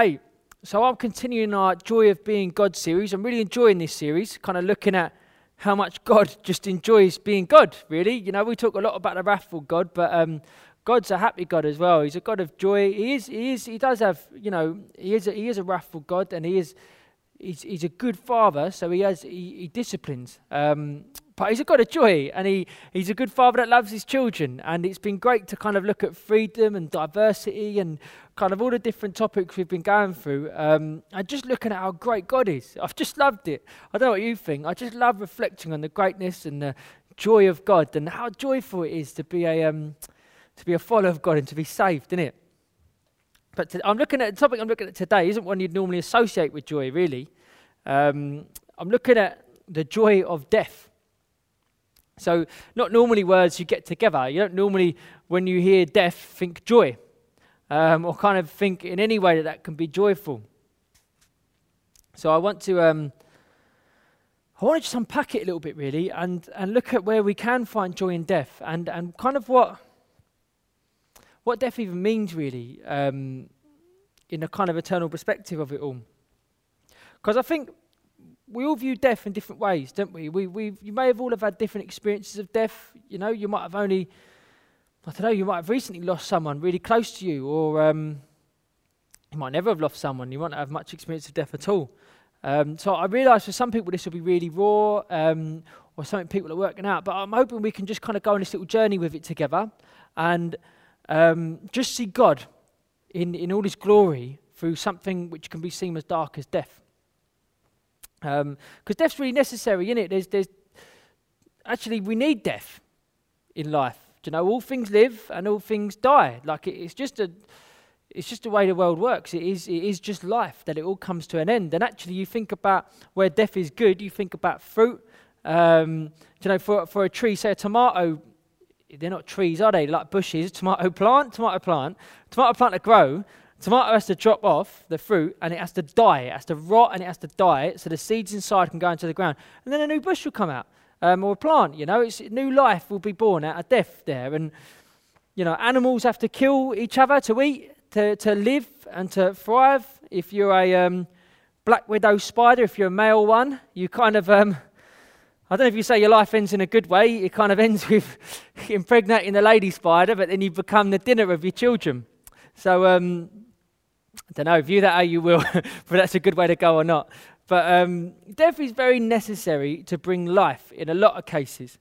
Hey, so I'm continuing our Joy of Being God series. I'm really enjoying this series, kind of looking at how much God just enjoys being God, really. You know, we talk a lot about the wrathful God, but um, God's a happy God as well. He's a God of joy. He is, he is, he does have, you know, he is a, he is a wrathful God and he is, he's, he's a good father, so he has, he, he disciplines. Um, but he's a God of joy, and he, he's a good father that loves his children. And it's been great to kind of look at freedom and diversity and kind of all the different topics we've been going through. Um, and just looking at how great God is. I've just loved it. I don't know what you think. I just love reflecting on the greatness and the joy of God and how joyful it is to be a, um, to be a follower of God and to be saved, isn't it? But to, I'm looking at the topic I'm looking at today isn't one you'd normally associate with joy, really. Um, I'm looking at the joy of death. So, not normally words you get together. You don't normally, when you hear death, think joy um, or kind of think in any way that that can be joyful. So, I want to. Um, I want to just unpack it a little bit, really, and, and look at where we can find joy in death and, and kind of what, what death even means, really, um, in a kind of eternal perspective of it all. Because I think we all view death in different ways, don't we? we we you may have all have had different experiences of death. You know, you might have only, I don't know, you might have recently lost someone really close to you, or um, you might never have lost someone. You might not have much experience of death at all. Um, so I realise for some people this will be really raw, um, or something people are working out. But I'm hoping we can just kind of go on this little journey with it together, and um, just see God in in all His glory through something which can be seen as dark as death. Because um, death's really necessary, isn't it? There's, there's actually we need death in life. Do you know, all things live and all things die. Like it, it's just a, it's just the way the world works. It is, it is just life that it all comes to an end. And actually, you think about where death is good. You think about fruit. Um, you know, for for a tree, say a tomato, they're not trees, are they? Like bushes. Tomato plant, tomato plant, tomato plant to grow Tomato has to drop off the fruit and it has to die. It has to rot and it has to die so the seeds inside can go into the ground. And then a new bush will come out um, or a plant. You know, it's, new life will be born out of death there. And, you know, animals have to kill each other to eat, to, to live and to thrive. If you're a um, black widow spider, if you're a male one, you kind of. Um, I don't know if you say your life ends in a good way, it kind of ends with impregnating the lady spider, but then you become the dinner of your children. So, um, I don't know, view that how you will, but that's a good way to go or not. But um, death is very necessary to bring life in a lot of cases.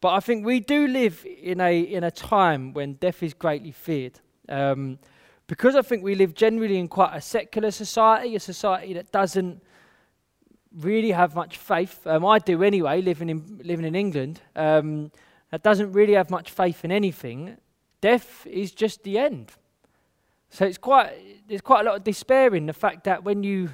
But I think we do live in a, in a time when death is greatly feared. Um, because I think we live generally in quite a secular society, a society that doesn't really have much faith. Um, I do anyway, living in, living in England, um, that doesn't really have much faith in anything. Death is just the end. So it's quite, there's quite a lot of despair in the fact that when you,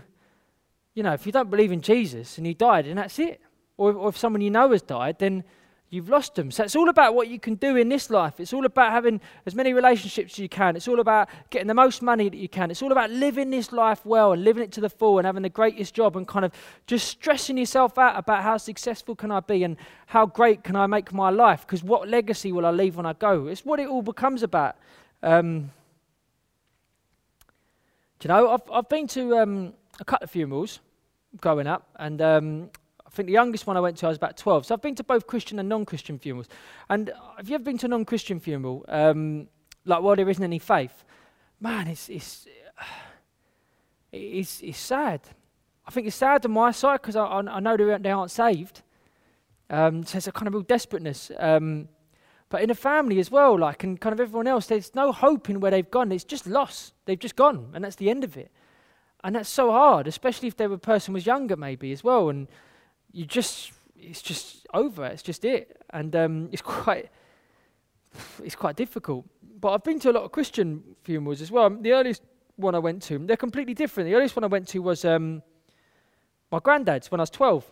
you know, if you don't believe in Jesus and he died, and that's it. Or, or if someone you know has died, then you've lost them. So it's all about what you can do in this life. It's all about having as many relationships as you can. It's all about getting the most money that you can. It's all about living this life well and living it to the full and having the greatest job and kind of just stressing yourself out about how successful can I be and how great can I make my life because what legacy will I leave when I go? It's what it all becomes about. Um, do you know, I've, I've been to um, a couple of funerals growing up, and um, I think the youngest one I went to, I was about 12. So I've been to both Christian and non Christian funerals. And have you ever been to a non Christian funeral, um, like while there isn't any faith? Man, it's, it's, it's, it's sad. I think it's sad on my side because I, I, know they aren't saved. Um, so it's a kind of real desperateness. Um, but in a family as well, like, and kind of everyone else, there's no hope in where they've gone. It's just lost. They've just gone, and that's the end of it. And that's so hard, especially if the person was younger, maybe as well. And you just, it's just over. It's just it, and um, it's quite, it's quite difficult. But I've been to a lot of Christian funerals as well. The earliest one I went to, they're completely different. The earliest one I went to was um, my granddad's when I was 12.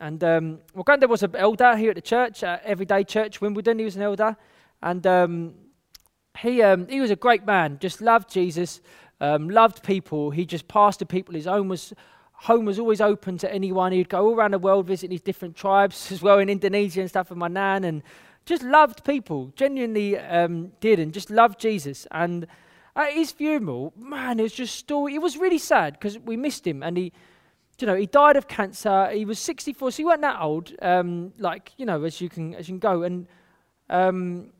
And um, well, Granddad was an elder here at the church, uh, Everyday Church, Wimbledon. He was an elder. And um, he, um, he was a great man, just loved Jesus, um, loved people. He just pastored people. His home was, home was always open to anyone. He'd go all around the world visiting these different tribes as well in Indonesia and stuff with my nan. And just loved people, genuinely um, did, and just loved Jesus. And at his funeral, man, it was just story. It was really sad because we missed him, and he, you know, he died of cancer. He was 64, so he wasn't that old. Um, like you know, as you can as you can go, and um,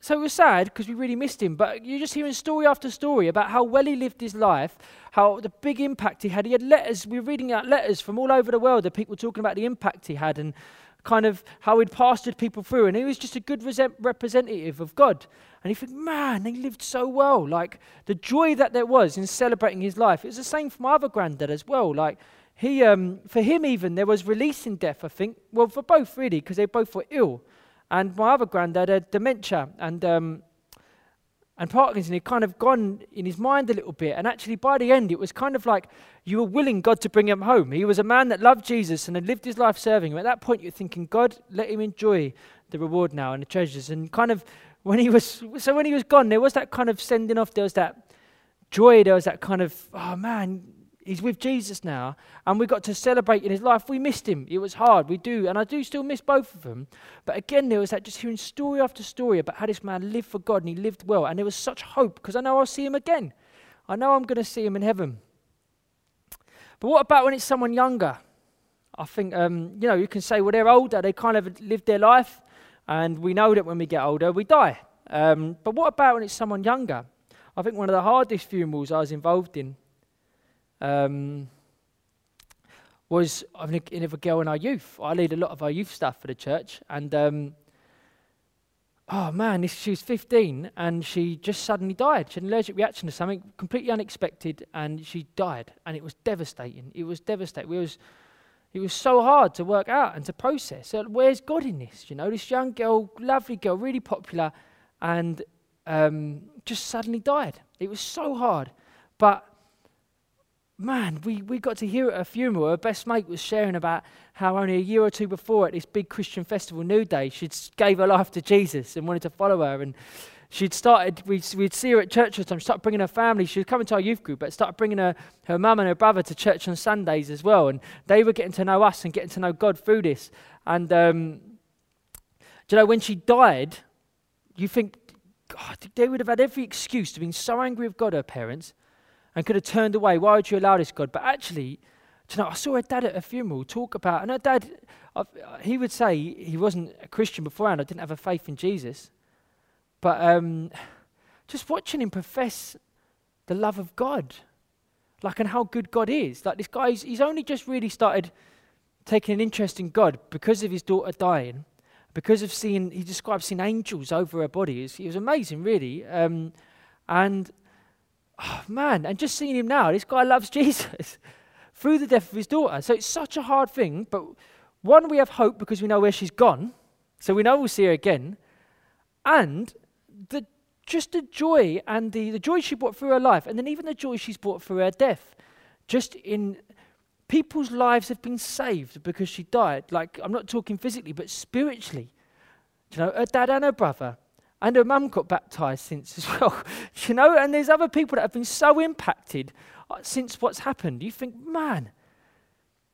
so it was sad because we really missed him. But you're just hearing story after story about how well he lived his life, how the big impact he had. He had letters. We were reading out letters from all over the world of people talking about the impact he had and kind of how he'd pastored people through. And he was just a good representative of God. And you think, man, he lived so well. Like the joy that there was in celebrating his life. It was the same for my other granddad as well. Like he, um, for him even, there was release in death, I think. Well, for both really, because they both were ill. And my other granddad had dementia and, um, and Parkinson. He'd kind of gone in his mind a little bit. And actually, by the end, it was kind of like you were willing God to bring him home. He was a man that loved Jesus and had lived his life serving him. At that point, you're thinking, God, let him enjoy the reward now and the treasures. And kind of when he was, so when he was gone, there was that kind of sending off. There was that joy. There was that kind of, oh man, he's with Jesus now, and we got to celebrate in his life. We missed him. It was hard. We do, and I do still miss both of them. But again, there was that just hearing story after story about how this man lived for God and he lived well, and there was such hope because I know I'll see him again. I know I'm going to see him in heaven. But what about when it's someone younger? I think um, you know you can say, well, they're older. They kind of lived their life, and we know that when we get older, we die. Um, but what about when it's someone younger? I think one of the hardest funerals I was involved in um, was in a girl in our youth. I lead a lot of our youth stuff for the church, and um, oh man, this, she was 15 and she just suddenly died. She had an allergic reaction to something completely unexpected, and she died, and it was devastating. It was devastating. It was, it was so hard to work out and to process. So where's God in this? You know, this young girl, lovely girl, really popular, and um, just suddenly died. It was so hard, but man, we, we got to hear at a funeral. Her best mate was sharing about how only a year or two before at this big Christian festival, New Day, she'd gave her life to Jesus and wanted to follow her. And she'd started, we'd, we'd see her at church all the time, start bringing her family. She was coming to our youth group, but started bringing her, her mum and her brother to church on Sundays as well. And they were getting to know us and getting to know God through this. And, um, do you know, when she died, you think, God, they would have had every excuse to be so angry with God, her parents and could have turned away. Why would you allow this, God? But actually, know, I saw her dad at a funeral talk about, and her dad, I've, he would say he wasn't a Christian beforehand, I didn't have a faith in Jesus. But um, just watching him profess the love of God, like, and how good God is. Like, this guy, he's, he's only just really started taking an interest in God because of his daughter dying, because of seeing, he described seeing angels over her body. It was, it was amazing, really. Um, and oh, man, and just seeing him now, this guy loves Jesus through the death of his daughter. So it's such a hard thing. But one, we have hope because we know where she's gone. So we know we'll see her again. And the, just the joy and the, the joy she brought through her life, and then even the joy she's brought through her death. Just in people's lives have been saved because she died. Like, I'm not talking physically, but spiritually. You know, her dad and her brother and her mum got baptized since as well. you know, and there's other people that have been so impacted uh, since what's happened. You think, man,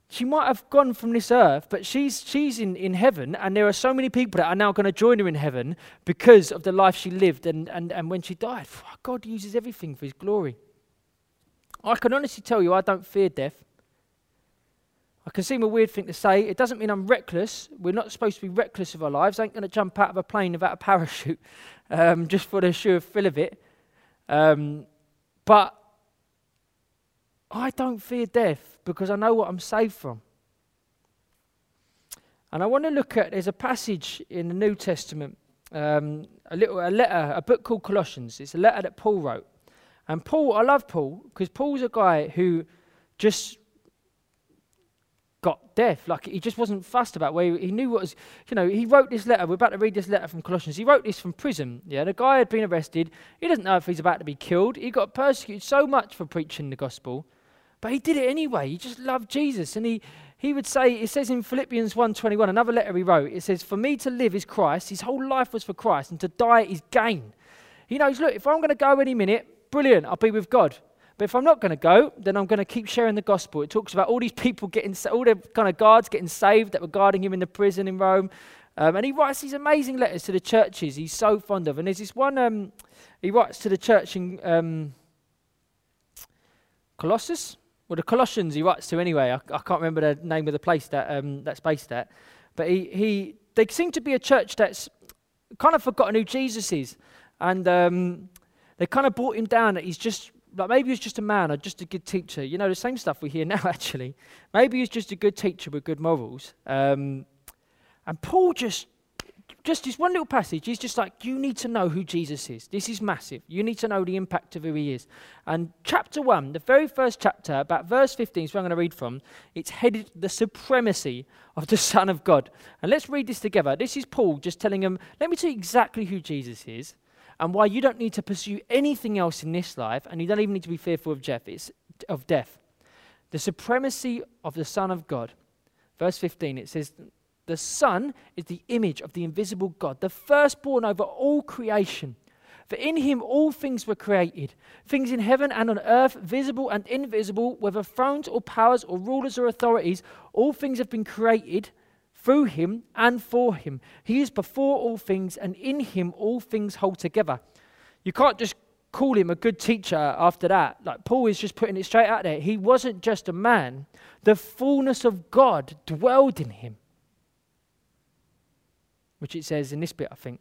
she might have gone from this earth, but she's, she's in, in heaven, and there are so many people that are now going to join her in heaven because of the life she lived and, and, and when she died. God uses everything for his glory. I can honestly tell you, I don't fear death. I can seem a weird thing to say. It doesn't mean I'm reckless. We're not supposed to be reckless of our lives. I ain't going to jump out of a plane without a parachute um, just for the sheer thrill of it. Um, but I don't fear death because I know what I'm saved from. And I want to look at, there's a passage in the New Testament, um, a little a letter, a book called Colossians. It's a letter that Paul wrote. And Paul, I love Paul because Paul's a guy who just got death. Like he just wasn't fussed about where he, he, knew what was, you know, he wrote this letter. We're about to read this letter from Colossians. He wrote this from prison. Yeah, the guy had been arrested. He doesn't know if he's about to be killed. He got persecuted so much for preaching the gospel, but he did it anyway. He just loved Jesus. And he, he would say, it says in Philippians 1.21, another letter he wrote, it says, For me to live is Christ. His whole life was for Christ, and to die is gain. He knows, look, if I'm going to go any minute, brilliant, I'll be with God. But if I'm not going to go, then I'm going to keep sharing the gospel. It talks about all these people getting, all the kind of guards getting saved that were guarding him in the prison in Rome. Um, and he writes these amazing letters to the churches he's so fond of. And there's this one um, he writes to the church in um, Colossus, well, the Colossians he writes to anyway. I, I can't remember the name of the place that um, that's based at. But he, he, they seem to be a church that's kind of forgotten who Jesus is. And um, they kind of brought him down that he's just, like maybe he's just a man or just a good teacher. You know, the same stuff we hear now, actually. Maybe he's just a good teacher with good morals. Um, and Paul just just this one little passage, he's just like, you need to know who Jesus is. This is massive. You need to know the impact of who he is. And chapter 1, the very first chapter, about verse 15 is where I'm going to read from. It's headed The Supremacy of the Son of God. And let's read this together. This is Paul just telling them, let me tell you exactly who Jesus is and why you don't need to pursue anything else in this life and you don't even need to be fearful of. It's of death. The supremacy of the Son of God. Verse 15, it says, the Son is the image of the invisible God, the firstborn over all creation. For in him all things were created, things in heaven and on earth, visible and invisible, whether thrones or powers or rulers or authorities, all things have been created through him and for him. He is before all things, and in him all things hold together. You can't just call him a good teacher after that. Like Paul is just putting it straight out there. He wasn't just a man, the fullness of God dwelled in him which it says in this bit, I think.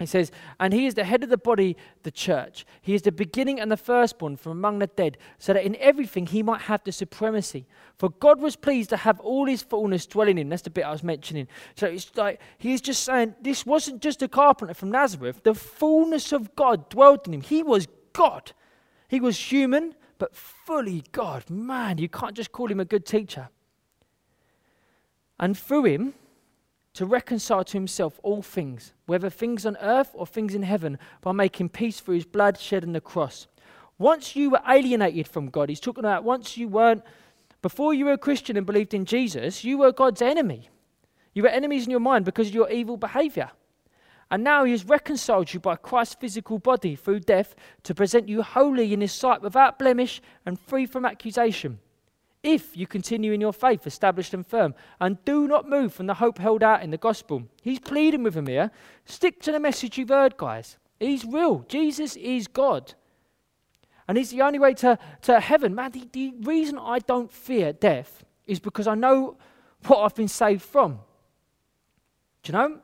It says, And he is the head of the body, the church. He is the beginning and the firstborn from among the dead, so that in everything he might have the supremacy. For God was pleased to have all his fullness dwelling in him. That's the bit I was mentioning. So it's like, he's just saying, this wasn't just a carpenter from Nazareth. The fullness of God dwelled in him. He was God. He was human, but fully God. Man, you can't just call him a good teacher. And through him, to reconcile to himself all things, whether things on earth or things in heaven, by making peace through his blood shed on the cross. Once you were alienated from God, he's talking about once you weren't, before you were a Christian and believed in Jesus, you were God's enemy. You were enemies in your mind because of your evil behavior. And now he has reconciled you by Christ's physical body through death to present you holy in his sight without blemish and free from accusation if you continue in your faith, established and firm, and do not move from the hope held out in the gospel. He's pleading with them here. Stick to the message you've heard, guys. He's real. Jesus is God. And he's the only way to, to heaven. Man, the, the reason I don't fear death is because I know what I've been saved from. Do you know?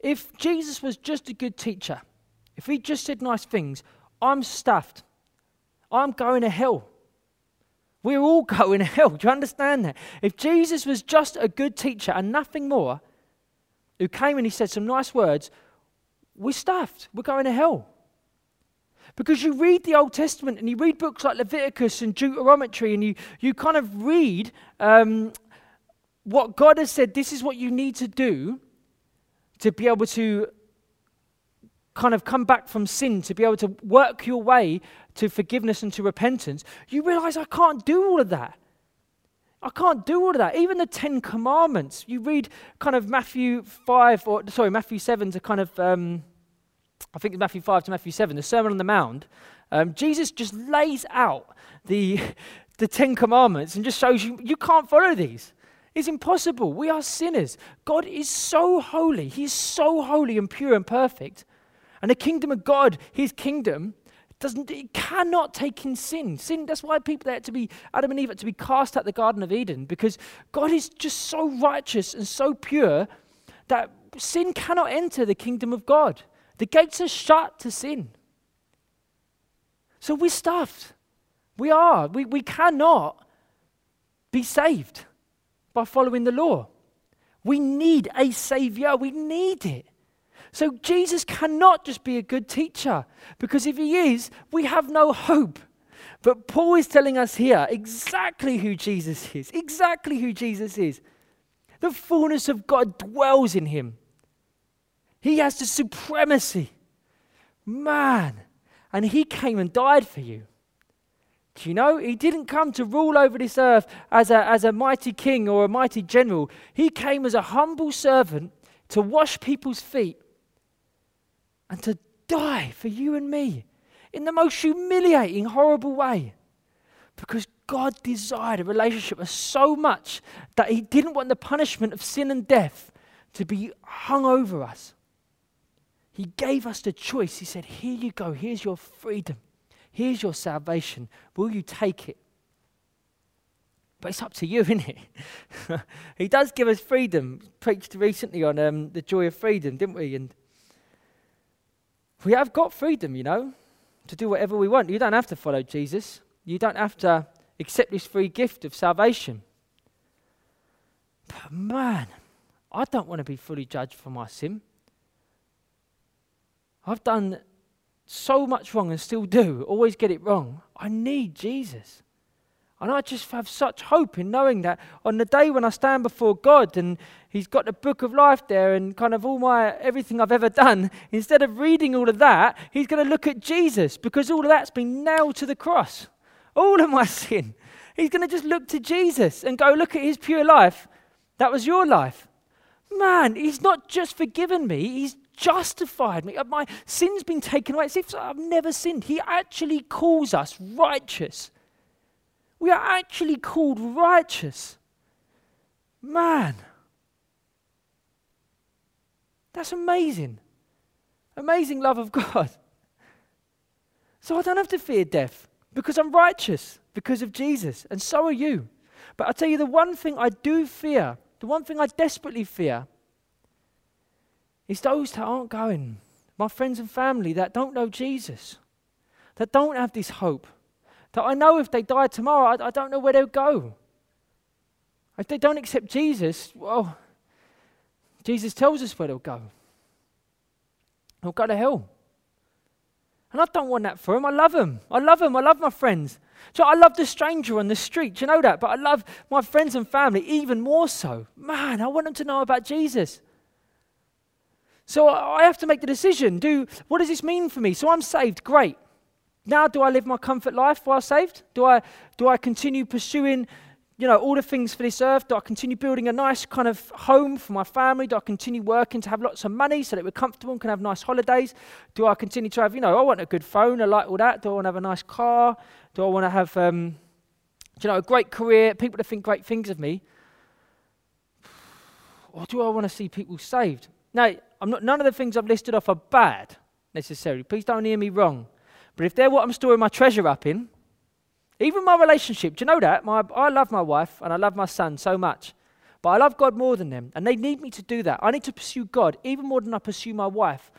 If Jesus was just a good teacher, if he just said nice things, I'm stuffed. I'm going to hell. We're all going to hell. Do you understand that? If Jesus was just a good teacher and nothing more, who came and he said some nice words, we're stuffed. We're going to hell. Because you read the Old Testament and you read books like Leviticus and Deuteronomy and you, you kind of read um, what God has said this is what you need to do to be able to kind of come back from sin, to be able to work your way to forgiveness and to repentance, you realize I can't do all of that. I can't do all of that. Even the Ten Commandments, you read kind of Matthew 5, or sorry, Matthew 7 to kind of, um, I think Matthew 5 to Matthew 7, the Sermon on the Mount. Um, Jesus just lays out the, the Ten Commandments and just shows you you can't follow these. It's impossible. We are sinners. God is so holy. He's so holy and pure and perfect. And the kingdom of God, his kingdom, doesn't it cannot take in sin. Sin, that's why people had to be, Adam and Eve had to be cast out the Garden of Eden, because God is just so righteous and so pure that sin cannot enter the kingdom of God. The gates are shut to sin. So we're stuffed. We are. We, we cannot be saved by following the law. We need a savior. We need it. So Jesus cannot just be a good teacher, because if he is, we have no hope. But Paul is telling us here exactly who Jesus is, exactly who Jesus is. The fullness of God dwells in him. He has the supremacy. Man. And he came and died for you. Do you know? He didn't come to rule over this earth as a, as a mighty king or a mighty general. He came as a humble servant to wash people's feet and to die for you and me in the most humiliating, horrible way. Because God desired a relationship so much that He didn't want the punishment of sin and death to be hung over us. He gave us the choice. He said, Here you go, here's your freedom, here's your salvation. Will you take it? But it's up to you, isn't it? he does give us freedom. Preached recently on um, the joy of freedom, didn't we? And we have got freedom, you know, to do whatever we want. You don't have to follow Jesus. You don't have to accept this free gift of salvation. But man, I don't want to be fully judged for my sin. I've done so much wrong and still do, always get it wrong. I need Jesus. And I just have such hope in knowing that on the day when I stand before God and He's got the book of life there and kind of all my everything I've ever done, instead of reading all of that, He's going to look at Jesus because all of that's been nailed to the cross. All of my sin. He's going to just look to Jesus and go, look at His pure life. That was your life. Man, He's not just forgiven me, He's justified me. My sin's been taken away. It's if I've never sinned. He actually calls us righteous. We are actually called righteous. Man, that's amazing. Amazing love of God. So I don't have to fear death because I'm righteous because of Jesus, and so are you. But I tell you, the one thing I do fear, the one thing I desperately fear, is those that aren't going, my friends and family that don't know Jesus, that don't have this hope that I know if they die tomorrow, I, I don't know where they'll go. If they don't accept Jesus, well, Jesus tells us where they'll go. They'll go to hell. And I don't want that for them. I love them. I love them. I love my friends. So I love the stranger on the street. Do you know that? But I love my friends and family even more so. Man, I want them to know about Jesus. So I have to make the decision. Do what does this mean for me? So I'm saved. Great. Now, do I live my comfort life while saved? Do I, do I continue pursuing, you know, all the things for this earth? Do I continue building a nice kind of home for my family? Do I continue working to have lots of money so that we're comfortable and can have nice holidays? Do I continue to have, you know, I want a good phone, I like all that. Do I want to have a nice car? Do I want to have, um, you know, a great career, people to think great things of me? Or do I want to see people saved? Now, I'm not, none of the things I've listed off are bad necessarily. Please don't hear me wrong. But if they're what I'm storing my treasure up in, even my relationship, do you know that? My, I love my wife and I love my son so much. But I love God more than them. And they need me to do that. I need to pursue God even more than I pursue my wife.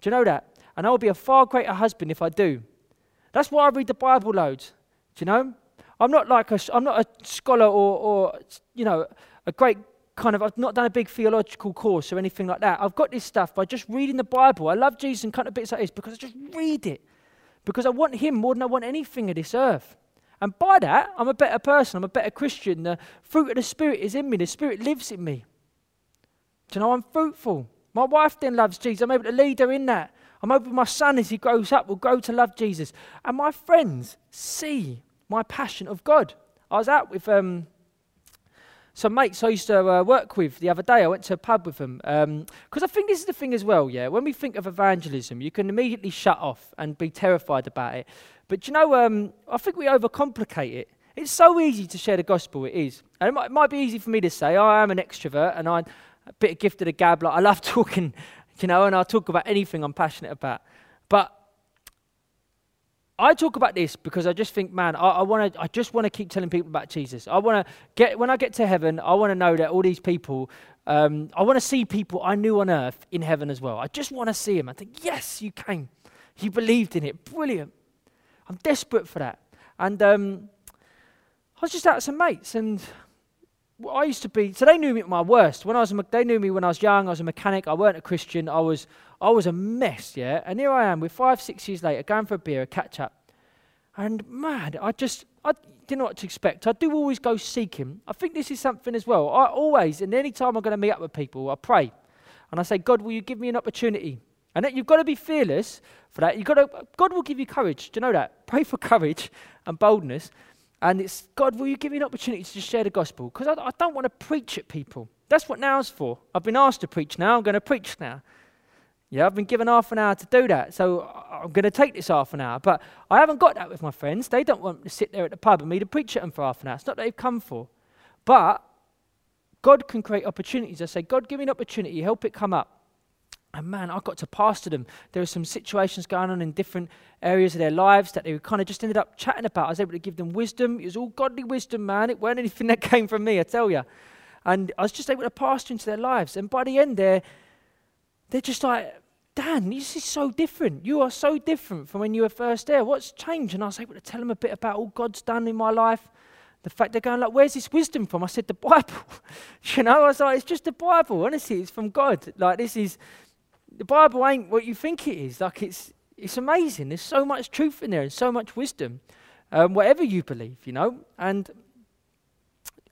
Do you know that? And I will be a far greater husband if I do. That's why I read the Bible loads. Do you know? I'm not like a, I'm not a scholar or, or, you know, a great kind of, I've not done a big theological course or anything like that. I've got this stuff by just reading the Bible. I love Jesus and kind of bits like this because I just read it because I want Him more than I want anything of this earth. And by that, I'm a better person. I'm a better Christian. The fruit of the Spirit is in me. The Spirit lives in me. Do you know, I'm fruitful. My wife then loves Jesus. I'm able to lead her in that. I'm hoping my son, as he grows up, will grow to love Jesus. And my friends see my passion of God. I was out with um, some mates I used to uh, work with the other day. I went to a pub with them because um, I think this is the thing as well. Yeah, when we think of evangelism, you can immediately shut off and be terrified about it. But you know, um, I think we overcomplicate it. It's so easy to share the gospel. It is, and it might, it might be easy for me to say, I am an extrovert and I'm a bit of gifted a gab. Like I love talking, you know, and I'll talk about anything I'm passionate about. But I talk about this because I just think, man, I, I want to. I just want to keep telling people about Jesus. I want to get when I get to heaven. I want to know that all these people. Um, I want to see people I knew on earth in heaven as well. I just want to see them. I think, yes, you came. You believed in it. Brilliant. I'm desperate for that. And um, I was just out with some mates, and I used to be. So they knew me at my worst. When I was, they knew me when I was young. I was a mechanic. I weren't a Christian. I was, I was a mess. Yeah. And here I am, with five, six years later, going for a beer, a catch up, and man, I just, I didn't know what to expect. I do always go seek him. I think this is something as well. I always, and any time I'm going to meet up with people, I pray, and I say, God, will you give me an opportunity? And that you've got to be fearless for that. You've got to, God will give you courage. Do you know that? Pray for courage and boldness. And it's, God, will you give me an opportunity to just share the gospel? Because I, I don't want to preach at people. That's what now's for. I've been asked to preach now. I'm going to preach now. Yeah, I've been given half an hour to do that. So I'm going to take this half an hour. But I haven't got that with my friends. They don't want to sit there at the pub and me to preach at them for half an hour. It's not what they've come for. But God can create opportunities. I say, God, give me an opportunity, help it come up. And man, I got to pastor them. There were some situations going on in different areas of their lives that they kind of just ended up chatting about. I was able to give them wisdom. It was all godly wisdom, man. It weren't anything that came from me, I tell you. And I was just able to pastor into their lives. And by the end, they're, they're just like, Dan, this is so different. You are so different from when you were first there. What's changed? And I was able to tell them a bit about all God's done in my life. The fact they're going like, where's this wisdom from? I said, the Bible. you know, I was like, it's just the Bible. Honestly, it's from God. Like, this is the Bible ain't what you think it is. Like it's it's amazing. There's so much truth in there and so much wisdom. Um, whatever you believe, you know, and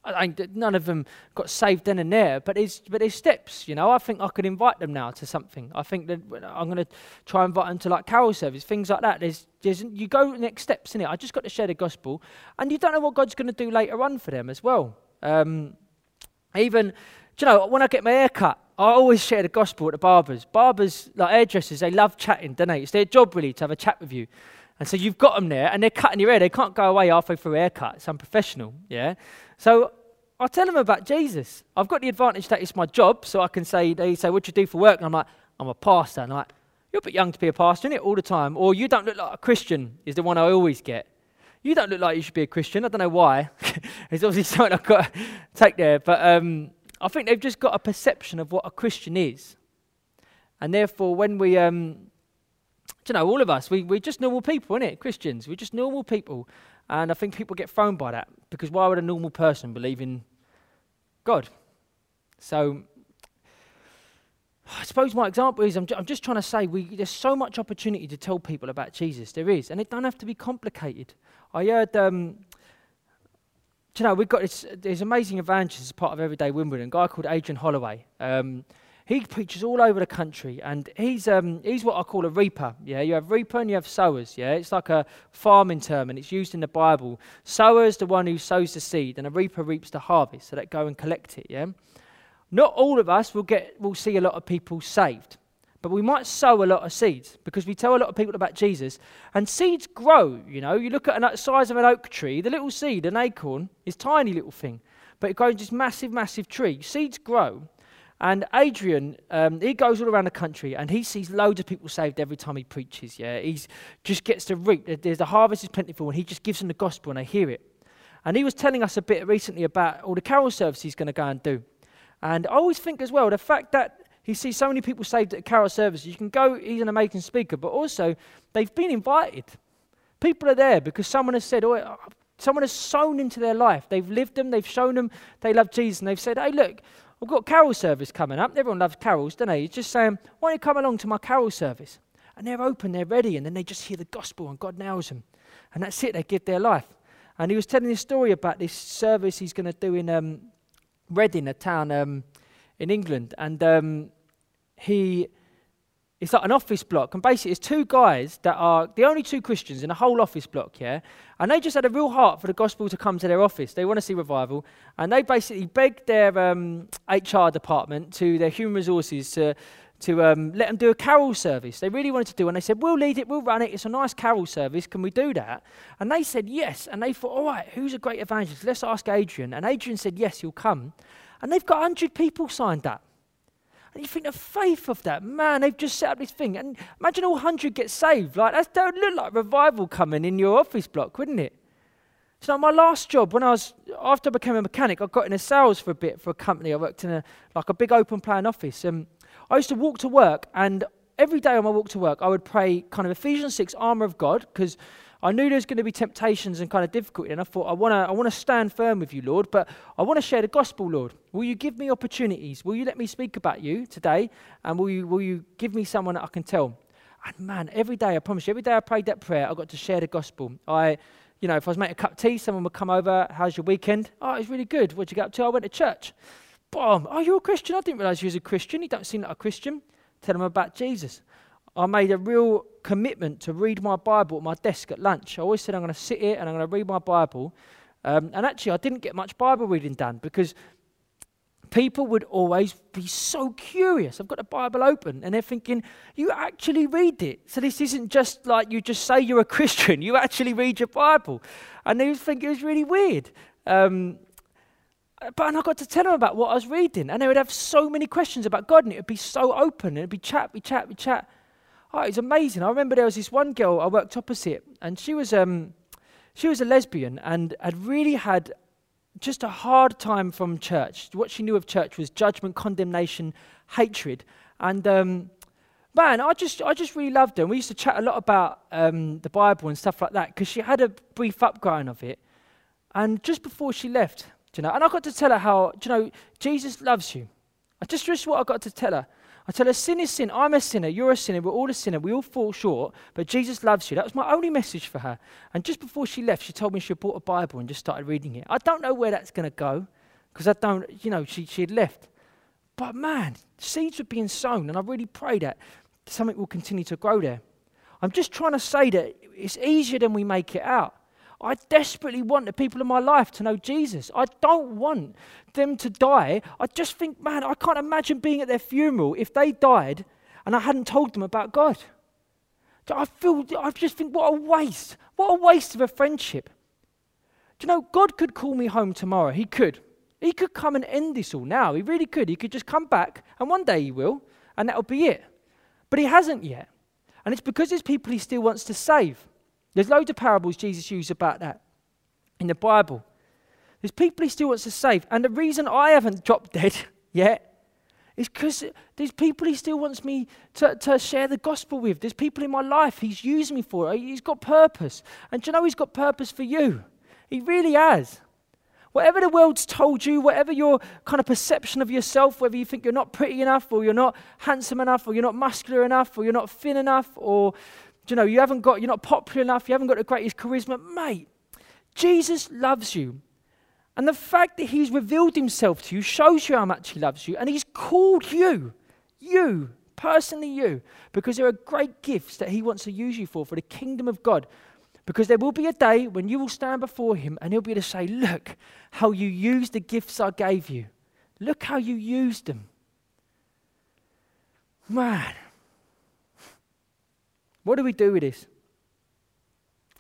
I, none of them got saved then and there, but there's but there's steps, you know. I think I could invite them now to something. I think that I'm going to try and invite them to like carol service, things like that. There's, there's you go next steps in it. I just got to share the gospel, and you don't know what God's going to do later on for them as well. Um, even, you know, when I get my hair cut, I always share the gospel at the barbers. Barbers, like hairdressers, they love chatting, don't they? It's their job really to have a chat with you. And so you've got them there and they're cutting your hair. They can't go away halfway through a haircut. It's unprofessional, yeah? So I tell them about Jesus. I've got the advantage that it's my job, so I can say, they say, what do you do for work? And I'm like, I'm a pastor. And I'm like, you're a bit young to be a pastor, isn't it? All the time. Or you don't look like a Christian is the one I always get. You don't look like you should be a Christian. I don't know why. it's obviously something I've got to take there. But um, I think they've just got a perception of what a Christian is. And therefore, when we, um, you know, all of us, we, we're just normal people, innit? Christians, we're just normal people. And I think people get thrown by that because why would a normal person believe in God? So, I suppose my example is I'm, ju- I'm just trying to say we, there's so much opportunity to tell people about Jesus. There is. And it don't have to be complicated. I heard um, you know, we've got this, this amazing evangelist as part of Everyday Wimbledon, a guy called Adrian Holloway. Um, he preaches all over the country, and he's, um, he's what I call a reaper. Yeah, you have reaper and you have sowers. Yeah, it's like a farming term, and it's used in the Bible. Sower is the one who sows the seed, and a reaper reaps the harvest. So that go and collect it. Yeah, not all of us will get will see a lot of people saved. But we might sow a lot of seeds because we tell a lot of people about Jesus. And seeds grow, you know. You look at the size of an oak tree, the little seed, an acorn, is tiny little thing. But it grows this massive, massive tree. Seeds grow. And Adrian, um, he goes all around the country and he sees loads of people saved every time he preaches. Yeah, he just gets to reap. There's the harvest is plentiful, and he just gives them the gospel and they hear it. And he was telling us a bit recently about all the carol services he's going to go and do. And I always think as well the fact that he sees so many people saved at carol services. You can go, he's an amazing speaker, but also they've been invited. People are there because someone has said, oh, someone has sown into their life. They've lived them, they've shown them they love Jesus, and they've said, hey, look, I've got carol service coming up. Everyone loves carols, don't they? He's just saying, why don't you come along to my carol service? And they're open, they're ready, and then they just hear the gospel and God nails them. And that's it, they give their life. And he was telling this story about this service he's going to do in um, Reading, a town um, in England. And um, he it's like an office block, and basically it's two guys that are the only two Christians in the whole office block, yeah. And they just had a real heart for the gospel to come to their office. They want to see revival, and they basically begged their um, HR department to their human resources to to um, let them do a carol service. They really wanted to do, and they said, "We'll lead it, we'll run it. It's a nice carol service. Can we do that?" And they said yes, and they thought, "All right, who's a great evangelist? Let's ask Adrian." And Adrian said, "Yes, he'll come." And they've got hundred people signed up. And you think the faith of that, man, they've just set up this thing. And imagine all 100 get saved. Like, that would look like revival coming in your office block, wouldn't it? So my last job, when I was, after I became a mechanic, I got into sales for a bit for a company. I worked in a, like a big open plan office. And I used to walk to work, and every day on my walk to work, I would pray kind of Ephesians 6, armor of God, because I knew there was going to be temptations and kind of difficulty, and I thought, I want to I wanna stand firm with you, Lord, but I want to share the gospel, Lord. Will you give me opportunities? Will you let me speak about you today? And will you, will you give me someone that I can tell? And man, every day, I promise you, every day I prayed that prayer, I got to share the gospel. I, you know, if I was making a cup of tea, someone would come over, how's your weekend? Oh, it's really good. What'd you get up to? I went to church. Boom. Oh, you're a Christian? I didn't realize you was a Christian. You don't seem like a Christian. Tell them about Jesus. I made a real commitment to read my Bible at my desk at lunch. I always said I'm going to sit here and I'm going to read my Bible. Um, and actually, I didn't get much Bible reading done because people would always be so curious. I've got the Bible open and they're thinking, you actually read it. So this isn't just like you just say you're a Christian, you actually read your Bible. And they would think it was really weird. Um, But I got to tell them about what I was reading, and they would have so many questions about God, and it would be so open, and it'd be chat, be chat, be chat. Oh, it was amazing. I remember there was this one girl I worked opposite, and she was um, she was a lesbian and had really had just a hard time from church. What she knew of church was judgment, condemnation, hatred, and um, man, I just I just really loved her. And we used to chat a lot about um, the Bible and stuff like that because she had a brief upgrowing of it. And just before she left, you know, and I got to tell her how, you know, Jesus loves you. I just just what I got to tell her. I tell her, sin is sin. I'm a sinner. You're a sinner. We're all a sinner. We all fall short. But Jesus loves you. That was my only message for her. And just before she left, she told me she bought a Bible and just started reading it. I don't know where that's going to go because I don't, you know, she, she had left. But man, seeds were being sown. And I really pray that something will continue to grow there. I'm just trying to say that it's easier than we make it out. I desperately want the people in my life to know Jesus. I don't want them to die. I just think, man, I can't imagine being at their funeral if they died and I hadn't told them about God. I feel, I just think, what a waste. What a waste of a friendship. Do you know, God could call me home tomorrow. He could. He could come and end this all now. He really could. He could just come back, and one day he will, and that'll be it. But he hasn't yet. And it's because there's people he still wants to save. There's loads of parables Jesus used about that in the Bible. There's people he still wants to save. And the reason I haven't dropped dead yet is because there's people he still wants me to, to share the gospel with. There's people in my life he's used me for. He's got purpose. And you know he's got purpose for you? He really has. Whatever the world's told you, whatever your kind of perception of yourself, whether you think you're not pretty enough, or you're not handsome enough, or you're not muscular enough, or you're not thin enough, or you know, you haven't got, you're not popular enough, you haven't got the greatest charisma. Mate, Jesus loves you. And the fact that he's revealed himself to you shows you how much he loves you. And he's called you, you, personally you, because there are great gifts that he wants to use you for, for the kingdom of God. Because there will be a day when you will stand before him and he'll be able to say, Look how you used the gifts I gave you. Look how you used them. Man, what do we do with this?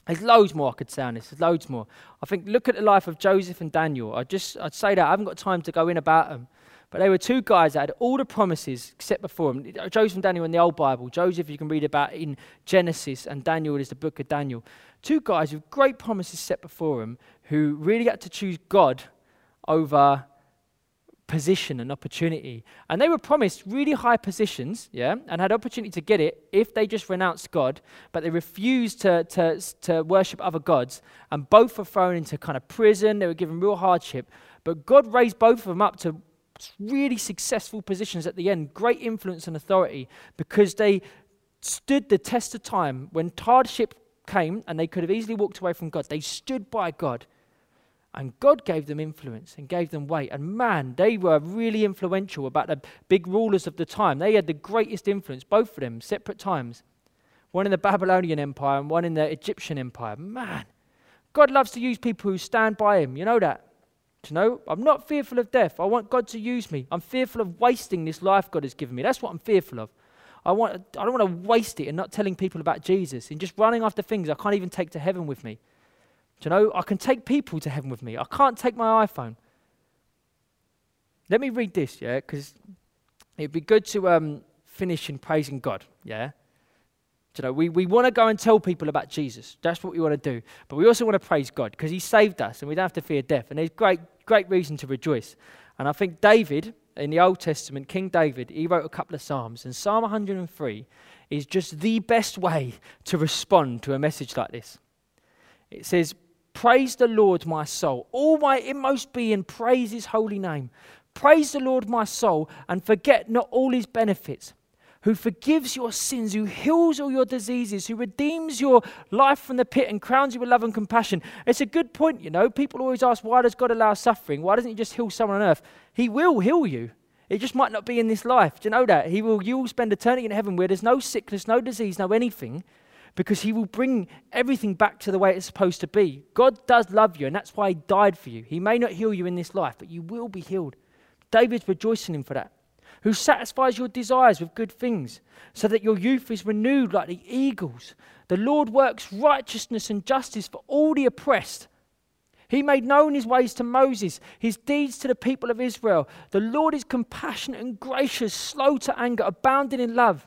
There's loads more I could say on this. There's loads more. I think look at the life of Joseph and Daniel. I just I'd say that I haven't got time to go in about them, but they were two guys that had all the promises set before them. Joseph and Daniel in the Old Bible. Joseph you can read about in Genesis, and Daniel is the book of Daniel. Two guys with great promises set before them, who really had to choose God over position and opportunity. And they were promised really high positions, yeah, and had opportunity to get it if they just renounced God, but they refused to, to, to worship other gods. And both were thrown into kind of prison. They were given real hardship. But God raised both of them up to really successful positions at the end, great influence and authority, because they stood the test of time when hardship came and they could have easily walked away from God. They stood by God and God gave them influence and gave them weight. And man, they were really influential about the big rulers of the time. They had the greatest influence, both of them, separate times. One in the Babylonian Empire and one in the Egyptian Empire. Man, God loves to use people who stand by Him. You know that? you know, I'm not fearful of death. I want God to use me. I'm fearful of wasting this life God has given me. That's what I'm fearful of. I, want, I don't want to waste it and not telling people about Jesus and just running after things I can't even take to heaven with me. Do you know, I can take people to heaven with me. I can't take my iPhone. Let me read this, yeah, because it'd be good to um, finish in praising God, yeah. Do you know, we, we want to go and tell people about Jesus. That's what we want to do. But we also want to praise God because He saved us and we don't have to fear death. And there's great, great reason to rejoice. And I think David, in the Old Testament, King David, he wrote a couple of Psalms. And Psalm 103 is just the best way to respond to a message like this. It says, Praise the Lord, my soul. All my inmost being, praise his holy name. Praise the Lord, my soul, and forget not all his benefits. Who forgives your sins, who heals all your diseases, who redeems your life from the pit and crowns you with love and compassion. It's a good point, you know. People always ask, why does God allow suffering? Why doesn't He just heal someone on earth? He will heal you. It just might not be in this life. Do you know that? He will, you will spend eternity in heaven where there's no sickness, no disease, no anything because he will bring everything back to the way it's supposed to be. God does love you, and that's why he died for you. He may not heal you in this life, but you will be healed. David's rejoicing him for that. Who satisfies your desires with good things, so that your youth is renewed like the eagles. The Lord works righteousness and justice for all the oppressed. He made known his ways to Moses, his deeds to the people of Israel. The Lord is compassionate and gracious, slow to anger, abounding in love.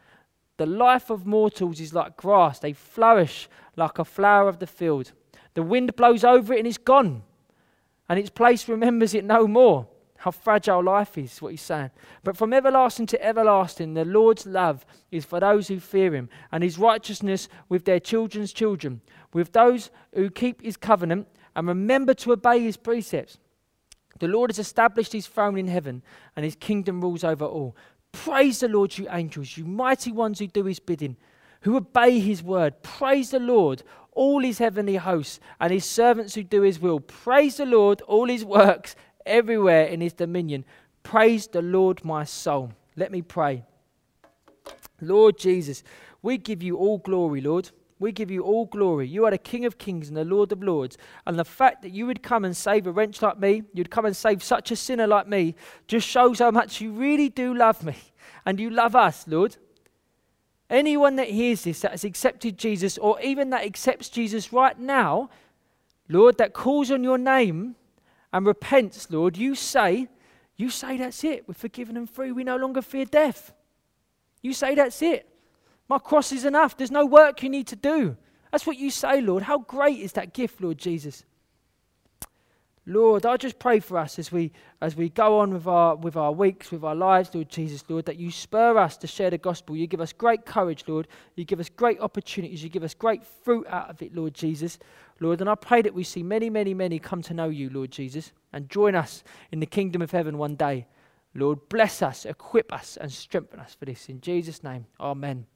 The life of mortals is like grass, they flourish like a flower of the field. The wind blows over it and it's gone, and its place remembers it no more. How fragile life is, what he's saying. But from everlasting to everlasting, the Lord's love is for those who fear him, and his righteousness with their children's children, with those who keep his covenant and remember to obey his precepts. The Lord has established his throne in heaven, and his kingdom rules over all. Praise the Lord, you angels, you mighty ones who do his bidding, who obey his word. Praise the Lord, all his heavenly hosts, and his servants who do his will. Praise the Lord, all his works everywhere in his dominion. Praise the Lord, my soul. Let me pray. Lord Jesus, we give you all glory, Lord. We give you all glory. You are the King of kings and the Lord of lords. And the fact that you would come and save a wretch like me, you'd come and save such a sinner like me, just shows how much you really do love me and you love us, Lord. Anyone that hears this, that has accepted Jesus, or even that accepts Jesus right now, Lord, that calls on your name, and repents, Lord, you say, you say that's it. We're forgiven and free. We no longer fear death. You say that's it. My cross is enough. There's no work you need to do. That's what you say, Lord. How great is that gift, Lord Jesus? Lord, I just pray for us as we as we go on with our with our weeks, with our lives, Lord Jesus, Lord, that you spur us to share the gospel. You give us great courage, Lord. You give us great opportunities. You give us great fruit out of it, Lord Jesus. Lord, and I pray that we see many, many, many come to know you, Lord Jesus, and join us in the kingdom of heaven one day. Lord, bless us, equip us, and strengthen us for this. In Jesus' name, Amen.